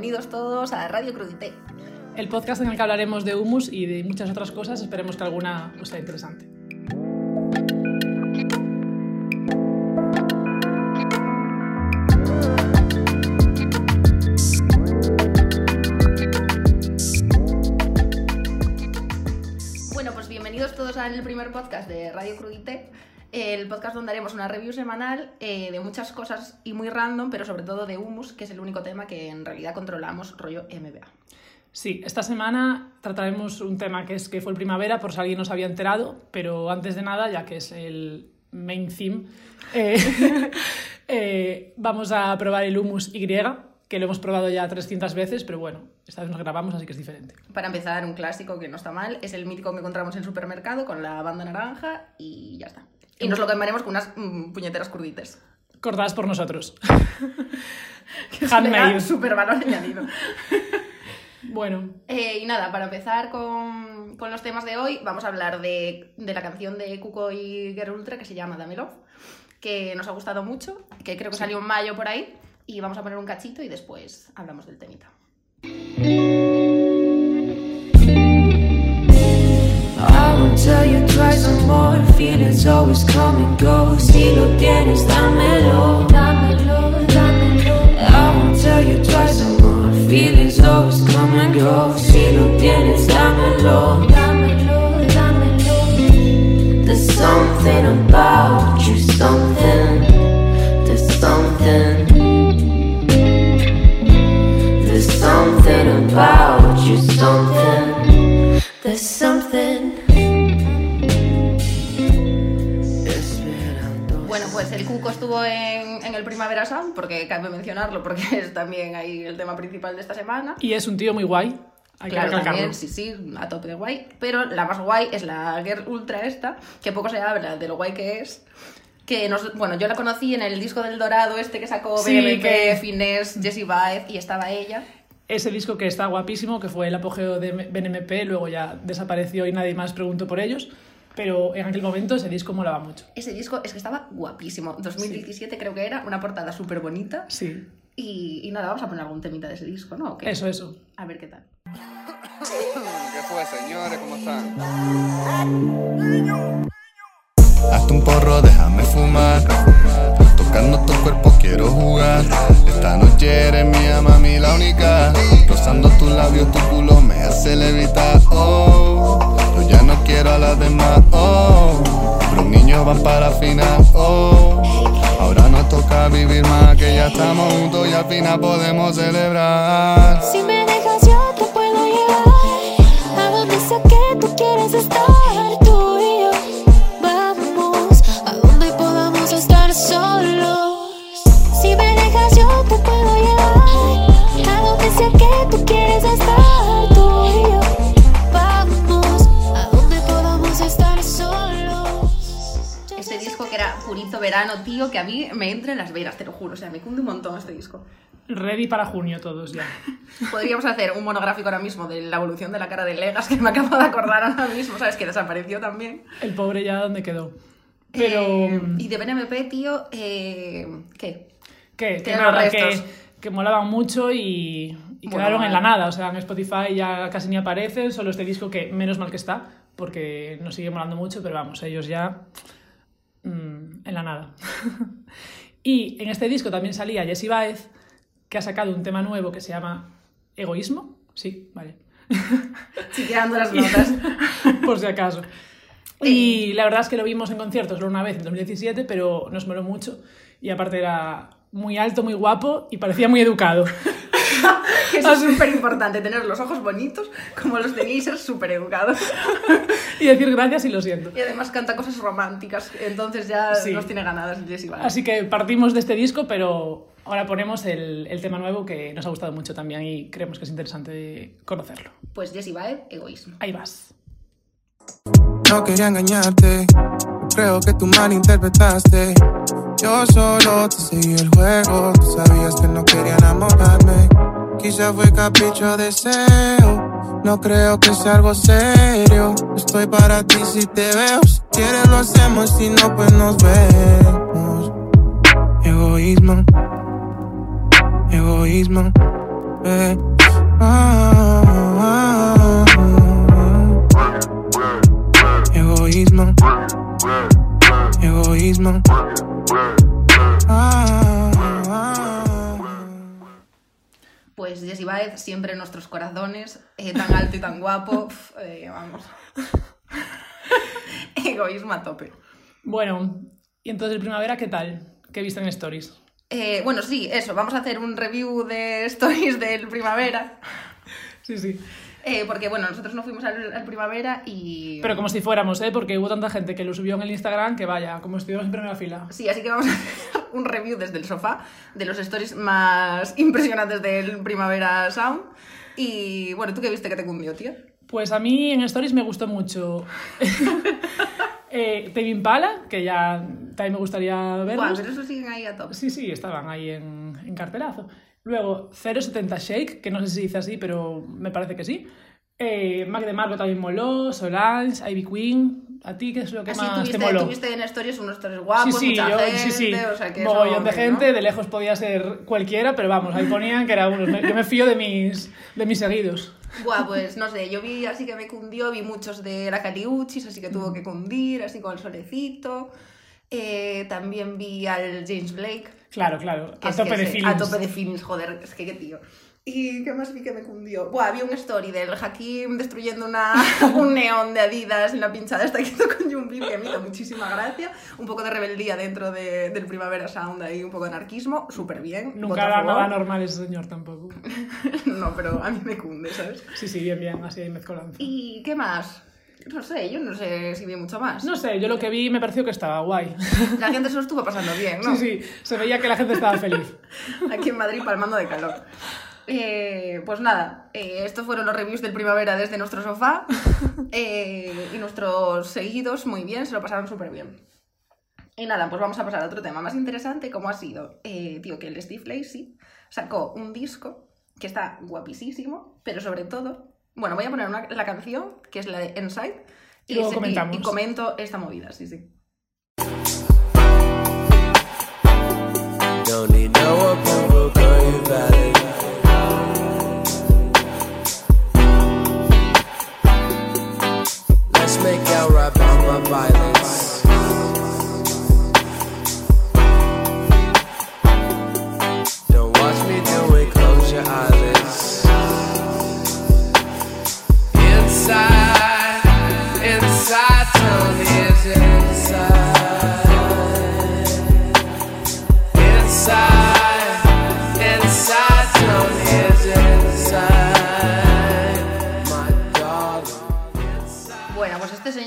bienvenidos todos a Radio Crudité. El podcast en el que hablaremos de humus y de muchas otras cosas, esperemos que alguna os sea interesante. Bueno, pues bienvenidos todos al primer podcast de Radio Crudité, el podcast donde haremos una review semanal eh, de muchas cosas y muy random, pero sobre todo de humus, que es el único tema que en realidad controlamos rollo MBA. Sí, esta semana trataremos un tema que es que fue el primavera, por si alguien no se había enterado, pero antes de nada, ya que es el main theme, eh, eh, vamos a probar el humus Y, que lo hemos probado ya 300 veces, pero bueno, esta vez nos grabamos, así que es diferente. Para empezar, un clásico que no está mal, es el mítico que encontramos en el supermercado con la banda naranja y ya está. Y nos lo quemaremos con unas mm, puñeteras curdites. Cortadas por nosotros. Handmade. super valor añadido. Bueno, Eh, y nada, para empezar con, con los temas de hoy, vamos a hablar de, de la canción de Cuco y Girl Ultra que se llama Dame Love, que nos ha gustado mucho, que creo que salió en mayo por ahí, y vamos a poner un cachito y después hablamos del temita. I won't tell you come and go. Si lo tienes, dámelo. Pues el Cuco estuvo en, en el Primavera Sound, porque cabe mencionarlo, porque es también ahí el tema principal de esta semana. y es un tío muy guay, hay Claro, que también, sí, sí, a tope de guay. Pero la más guay es la Girl Ultra esta, que poco se habla de lo guay que es. Que nos, bueno, yo la conocí en el disco del Dorado este que sacó Sí, BMP, que- Finés, Jessie Baez y estaba ella. Ese disco que está guapísimo, que fue el apogeo de BNMP, luego ya desapareció y nadie más preguntó por ellos, pero en aquel momento ese disco molaba mucho. Ese disco es que estaba guapísimo. 2017 creo que era, una portada súper bonita. Sí, Y, y nada, vamos a poner algún temita de ese disco, ¿no? ¿O qué? eso, eso. A ver qué tal. ¿Qué fue, señores? ¿Cómo están? Hazte un porro, déjame fumar. Tocando tu cuerpo quiero jugar. Esta noche eres mía, mami, la única. Rozando tus labios, tu culo me hace levitar. Oh, ya no quiero a las demás. Oh, los niños van para final. Oh, ahora nos toca vivir más que ya estamos juntos y al final podemos celebrar. Si me dejas yo te puedo llevar a donde sea que tú quieres estar disco que era purito verano, tío, que a mí me entra en las venas, te lo juro. O sea, me cunde un montón este disco. Ready para junio todos ya. Podríamos hacer un monográfico ahora mismo de la evolución de la cara de Legas, que me acabo de acordar ahora mismo, ¿sabes? Que desapareció también. El pobre ya donde quedó. Pero... Eh, y de BNMP, tío, eh, ¿qué? que, que nada, que, que molaban mucho y, y Bueno, quedaron en la nada. O sea, en Spotify ya casi ni aparecen, solo este disco que menos mal que está, porque nos sigue molando mucho, pero vamos, ellos ya mm, en la nada. y en este disco también salía Jessie Baez, que ha sacado un tema nuevo que se llama Egoísmo. Sí, vale. Chequeando las notas. por si acaso. Y la verdad es que lo vimos en conciertos solo una vez en 2017, pero nos moló mucho. Y aparte era muy alto, muy guapo y parecía muy educado. Que Eso es súper importante, tener los ojos bonitos como los tenéis, ser súper educado. y decir gracias y lo siento. Y además canta cosas románticas, entonces ya Sí. nos tiene ganadas Jessie Baez. Así que partimos de este disco, pero ahora ponemos el, el tema nuevo que nos ha gustado mucho también y creemos que es interesante conocerlo. Pues Jessie Baez, egoísmo. Ahí vas. No quería engañarte, creo que tú malinterpretaste. Yo solo te seguí el juego, tú sabías que no quería enamorarme. Quizá fue capricho deseo, no creo que sea algo serio. Estoy para ti si te veo, si quieres lo hacemos, si no pues nos vemos. Egoísmo, egoísmo. Eh, ah, Egoísmo. Ah, Pues Jessy Baez, siempre en nuestros corazones, eh, tan alto y tan guapo. eh, vamos. Egoísmo a tope. Bueno, y entonces el primavera, ¿qué tal? ¿Qué viste en Stories? Eh, bueno, sí, eso, vamos a hacer un review de stories del primavera. Sí, sí. Eh, porque, bueno, nosotros no fuimos al, al primavera y. Pero como si fuéramos, ¿eh? Porque hubo tanta gente que lo subió en el Instagram que vaya, como estuvimos en primera fila. Sí, así que vamos a hacer un review desde el sofá de los stories más impresionantes del Primavera Sound. Y bueno, ¿tú qué viste que te cundió, tío? Pues a mí en Stories me gustó mucho eh, Tame Impala, que ya también me gustaría verlos. pero eso siguen ahí a top. Sí, sí, estaban ahí en, en cartelazo. Luego 070 Shake, que no sé si se dice así, pero me parece que sí. Eh, Mac de Marco también moló, Solange, Ivy Queen. ¿A ti qué es lo que Así más tuviste, te moló? tuviste en stories unos stories guapos, sí, sí, mucha yo, gente, sí, sí. o sea que eso, Mogollón de gente, ¿no? de lejos podía ser cualquiera, pero vamos, ahí ponían que era uno. Yo me fío de mis, de mis seguidos. Buah, pues no sé, yo vi así que me cundió, vi muchos de la Caliuchis, así que tuvo que cundir, así con el solecito. Eh, también vi al James Blake. Claro, claro, a tope de films. A tope de films, joder, es que qué tío. ¿Y qué más vi que me cundió? Buah, vi un story del Hakim destruyendo una, un neón de Adidas en la pinchada esta que hizo con Jungbi, que me hizo muchísima gracia. Un poco de rebeldía dentro de- del Primavera Sound, ahí un poco de anarquismo, súper bien. Nunca a favor. nada normal ese señor tampoco. No, pero a mí me cunde, ¿sabes? Sí, sí, bien, bien, así hay mezcolanza. ¿Y qué más? No sé, yo no sé si vi mucho más. No sé, yo lo que vi me pareció que estaba guay. La gente se lo estuvo pasando bien, ¿no? Sí, sí, se veía que la gente estaba feliz. Aquí en Madrid palmando de calor. Eh, pues nada, eh, estos fueron los reviews del primavera desde nuestro sofá. Eh, y nuestros seguidos, muy bien, se lo pasaron súper bien. Y nada, pues vamos a pasar a otro tema más interesante, como ha sido, eh, tío, que el Steve Lacey sacó un disco que está guapísimo, pero sobre todo, bueno, voy a poner una- la canción, que es la de Inside, Y luego y comento esta movida, sí, sí.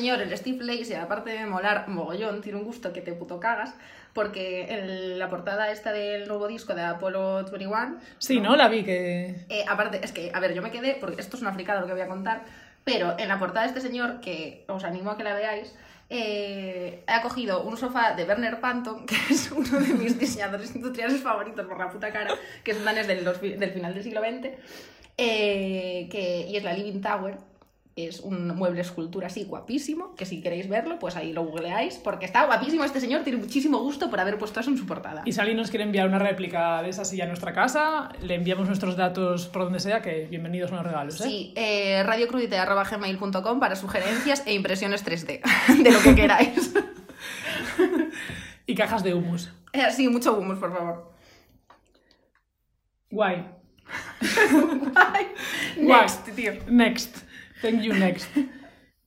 Señor, el Steve Lacey, aparte de molar mogollón, tiene un gusto que te puto cagas, porque en la portada esta del nuevo disco de Apollo 21, Sí, ¿no? La vi que... eh, aparte, es que, a ver, yo me quedé, porque esto es una fricada lo que voy a contar, pero en la portada de este señor, que os animo a que la veáis, eh, ha cogido un sofá de Werner Panton, que es uno de mis diseñadores industriales favoritos por la puta cara, que es un danés del, del final del siglo XX, eh, que, y es la Living Tower. Es un mueble escultura así guapísimo, que si queréis verlo, pues ahí lo googleáis, porque está guapísimo este señor, tiene muchísimo gusto por haber puesto eso en su portada. Y si alguien nos quiere enviar una réplica de esa silla a nuestra casa, le enviamos nuestros datos por donde sea, que bienvenidos a los regalos, ¿eh? Sí, eh, radiocrudite.gmail.com para sugerencias e impresiones 3D, de lo que queráis. Y cajas de humus. Eh, sí, mucho humus, por favor. Guay. Ay, Next, tío. Next. Thank you, next.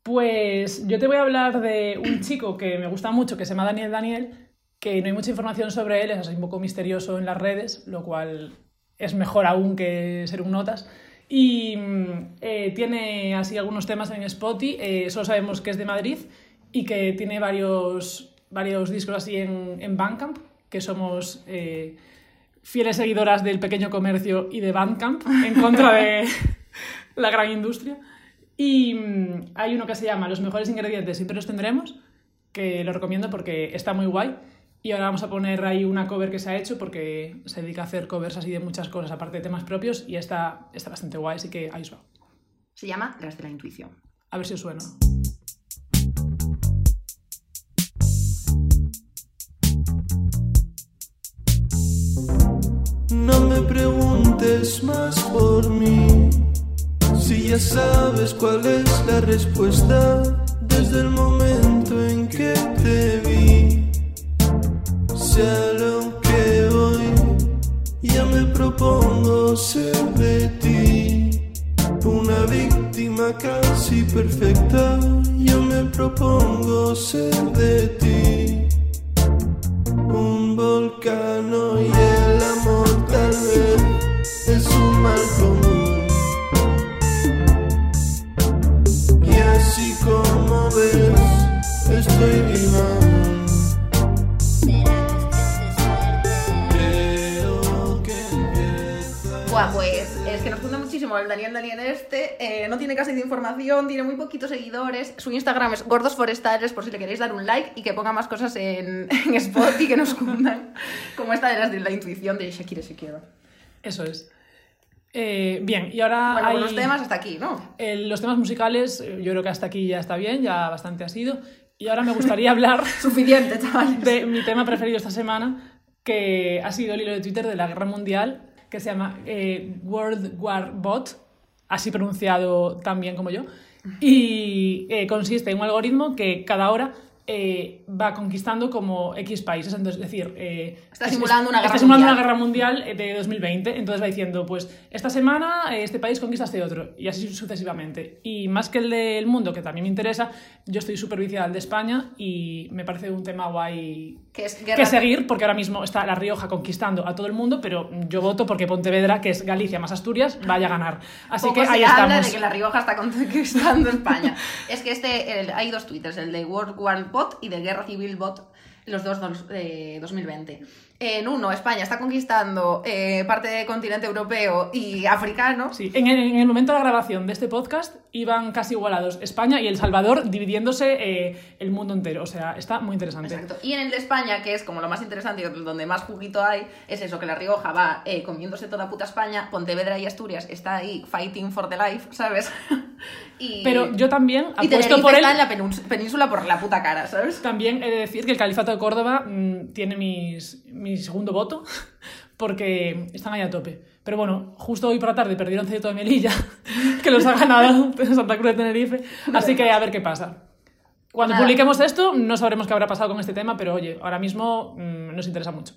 Pues yo te voy a hablar de un chico que me gusta mucho, que se llama Daniel Daniel, que no hay mucha información sobre él, es así un poco misterioso en las redes, lo cual es mejor aún que ser un notas. Y mm, eh, tiene así algunos temas en Spotify, eh, solo sabemos que es de Madrid y que tiene varios, varios discos así en, en Bandcamp, que somos eh, fieles seguidoras del pequeño comercio y de Bandcamp en contra de la gran industria. Y mm, hay uno que se llama Los mejores ingredientes siempre los tendremos, que lo recomiendo porque está muy guay. Y ahora vamos a poner ahí una cover que se ha hecho porque se dedica a hacer covers así de muchas cosas, aparte de temas propios, y está, está bastante guay, así que ahí os va. Se llama Las de la Intuición. A ver si os suena. No me preguntes más por mí. Si ya sabes cuál es la respuesta desde el momento en que te vi. Sea lo que hoy ya me propongo ser de ti. Una víctima casi perfecta, yo me propongo ser de ti. Daniel este. eh, no tiene casi de información, tiene muy poquitos seguidores. Su Instagram es Gordos Forestales, por si le queréis dar un like y que ponga más cosas en, en Spotify que nos cundan. Como esta de las de la intuición de Shakira Shakira. Eso es. Eh, bien, y ahora Bueno, hay- los temas hasta aquí, ¿no? eh, los temas musicales, yo creo que hasta aquí ya está bien, ya bastante ha sido. Y ahora me gustaría hablar Suficiente, chavales. de mi tema preferido esta semana, que ha sido el hilo de Twitter de la Guerra Mundial, que se llama eh, World War Bot, así pronunciado tan bien como yo, y eh, consiste en un algoritmo que cada hora eh, va conquistando como X países, entonces, es decir... eh, Está es- simulando una está guerra simulando mundial. una guerra mundial eh, de 2020, entonces va diciendo, pues esta semana este país conquista este otro, y así sucesivamente. Y más que el del mundo, que también me interesa, yo estoy súper viciada al de España y me parece un tema guay Que es que guerra... seguir, porque ahora mismo está La Rioja conquistando a todo el mundo, pero yo voto porque Pontevedra, que es Galicia más Asturias, vaya a ganar. Así Poco que se ahí habla estamos. de que La Rioja está conquistando España. es que este, el- hay dos twitters, el de World War Bot y de Guerra Civil Bot, los dos de 2020. En uno, España está conquistando eh, parte del continente europeo y africano. Sí, en el, en el momento de la grabación de este podcast iban casi igualados España y El Salvador dividiéndose eh, el mundo entero. O sea, está muy interesante. Exacto. Y en el de España, que es como lo más interesante y donde más juguito hay, es eso, que La Rioja va eh, comiéndose toda puta España, Pontevedra y Asturias está ahí fighting for the life, ¿sabes? y, Pero yo también y apuesto Tenerife por él. está en la península por la puta cara, ¿sabes? También he de decir que el Califato de Córdoba mm, tiene mis, mi segundo voto porque están ahí a tope. Pero bueno, justo hoy por la tarde perdieron Ceuta de Melilla, que los ha ganado Santa Cruz de Tenerife. Así que a ver qué pasa. Cuando Nada. publiquemos esto, no sabremos qué habrá pasado con este tema, pero oye, ahora mismo mm, nos interesa mucho.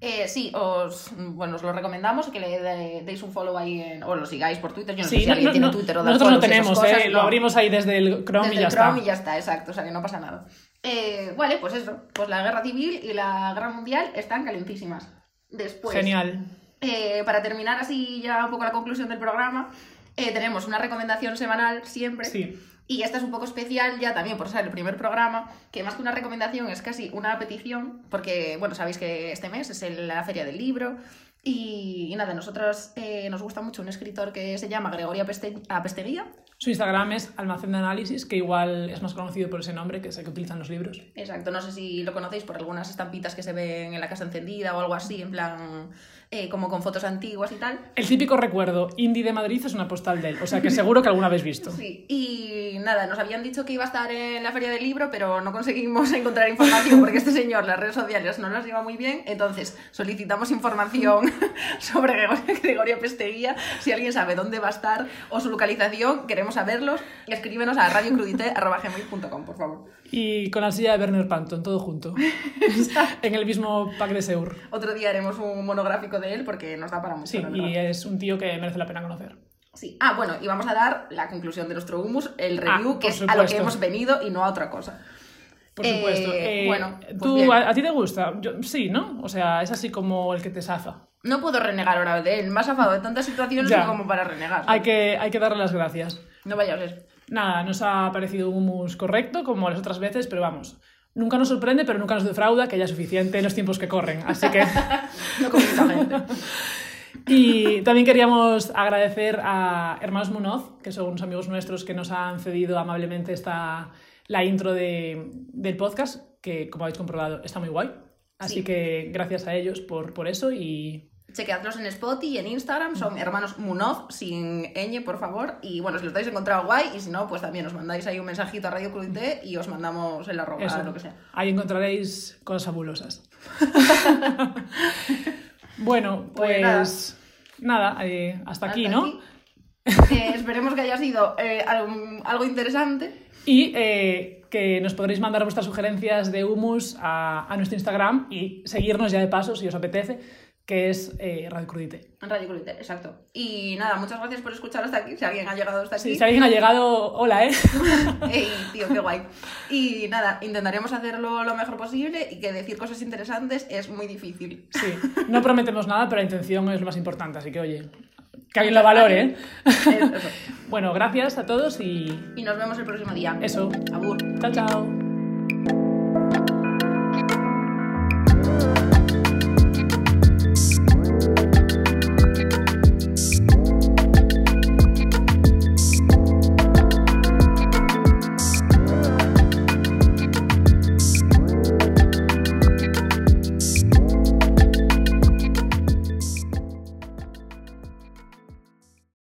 Eh, sí, os, bueno, os lo recomendamos que le de- deis un follow ahí en- o lo sigáis por Twitter. Yo no sé si no- alguien no- tiene Twitter o nosotros no tenemos, cosas, eh, lo abrimos ahí desde el Chrome Desde y ya el Chrome está. y ya está, exacto, o sea que no pasa nada. Eh, vale, pues eso, pues la guerra civil y la guerra mundial están calentísimas. Después, Genial. eh, para terminar así ya un poco la conclusión del programa, eh, tenemos una recomendación semanal siempre. Sí. Y esta es un poco especial ya también por ser el primer programa, que más que una recomendación es casi una petición, porque, bueno, sabéis que este mes es la Feria del Libro. Y, y nada, nosotros eh, nos gusta mucho un escritor que se llama Gregorio Apeste- Apesteguía. Su Instagram es almacén de análisis, que igual es más conocido por ese nombre, que es el que utilizan los libros. Exacto, no sé si lo conocéis por algunas estampitas que se ven en la casa encendida o algo así, en plan, eh, como con fotos antiguas y tal. El típico recuerdo indie de Madrid es una postal de él, o sea que seguro que alguna habéis visto. Sí, y nada, nos habían dicho que iba a estar en la feria del libro, pero no conseguimos encontrar información porque este señor las redes sociales no las lleva muy bien, entonces solicitamos información sobre Gregorio, Pesteguía, si alguien sabe dónde va a estar o su localización, queremos saberlos, escríbenos a radiocrudite.gmail.com, por favor. Y con la silla de Werner Panton, todo junto. en el mismo pack de Seur. Otro día haremos un monográfico de él porque nos da para mucho. Sí, la verdad. y es un tío que merece la pena conocer. Sí. Ah, bueno, y vamos a dar la conclusión de nuestro humus, el review, Ah, que por es a lo que hemos venido y no a otra cosa. Por Eh, supuesto. Eh, bueno, pues ¿tú, bien. a, a ti te gusta? Yo- sí, ¿no? O sea, es así como el que te zafa. No puedo renegar ahora de él. Me ha zafado de tantas situaciones Ya. como para renegar. Hay que, hay que darle las gracias. No vaya a ser. Nada, nos ha parecido un humus correcto, como las otras veces, pero vamos. Nunca nos sorprende, pero nunca nos defrauda, que ya es suficiente en los tiempos que corren. Así que. No. Y también queríamos agradecer a Hermanos Munoz, que son unos amigos nuestros que nos han cedido amablemente esta, la intro de- del podcast, que como habéis comprobado está muy guay. Así Sí. que gracias a ellos por, por eso y Chequeadlos en Spotify y en Instagram. Son hermanos Munoz, sin ñ, por favor. Y bueno, si los habéis encontrado guay. Y si no, pues también os mandáis ahí un mensajito a Radio Crudité y os mandamos el arroba, eso. lo que sea. Ahí encontraréis cosas fabulosas. bueno, Pues nada. pues nada, eh, hasta aquí, Hasta ¿no? aquí. Eh, esperemos que haya sido eh, algo interesante. Y eh, que nos podréis mandar vuestras sugerencias de humus a, a nuestro Instagram y seguirnos ya de paso si os apetece, que es eh, Radio Crudite. Radio Colite, exacto. Y nada, muchas gracias por escuchar hasta aquí, si alguien ha llegado hasta aquí. Sí, si alguien ha llegado, hola, ¿eh? Ey, tío, qué guay. Y nada, intentaremos hacerlo lo mejor posible y que decir cosas interesantes es muy difícil. Sí, no prometemos nada, pero la intención es lo más importante, así que oye, que alguien lo valore, ¿eh? Eso. Bueno, gracias a todos y Y nos vemos el próximo día. eso. Abur. Chao, chao.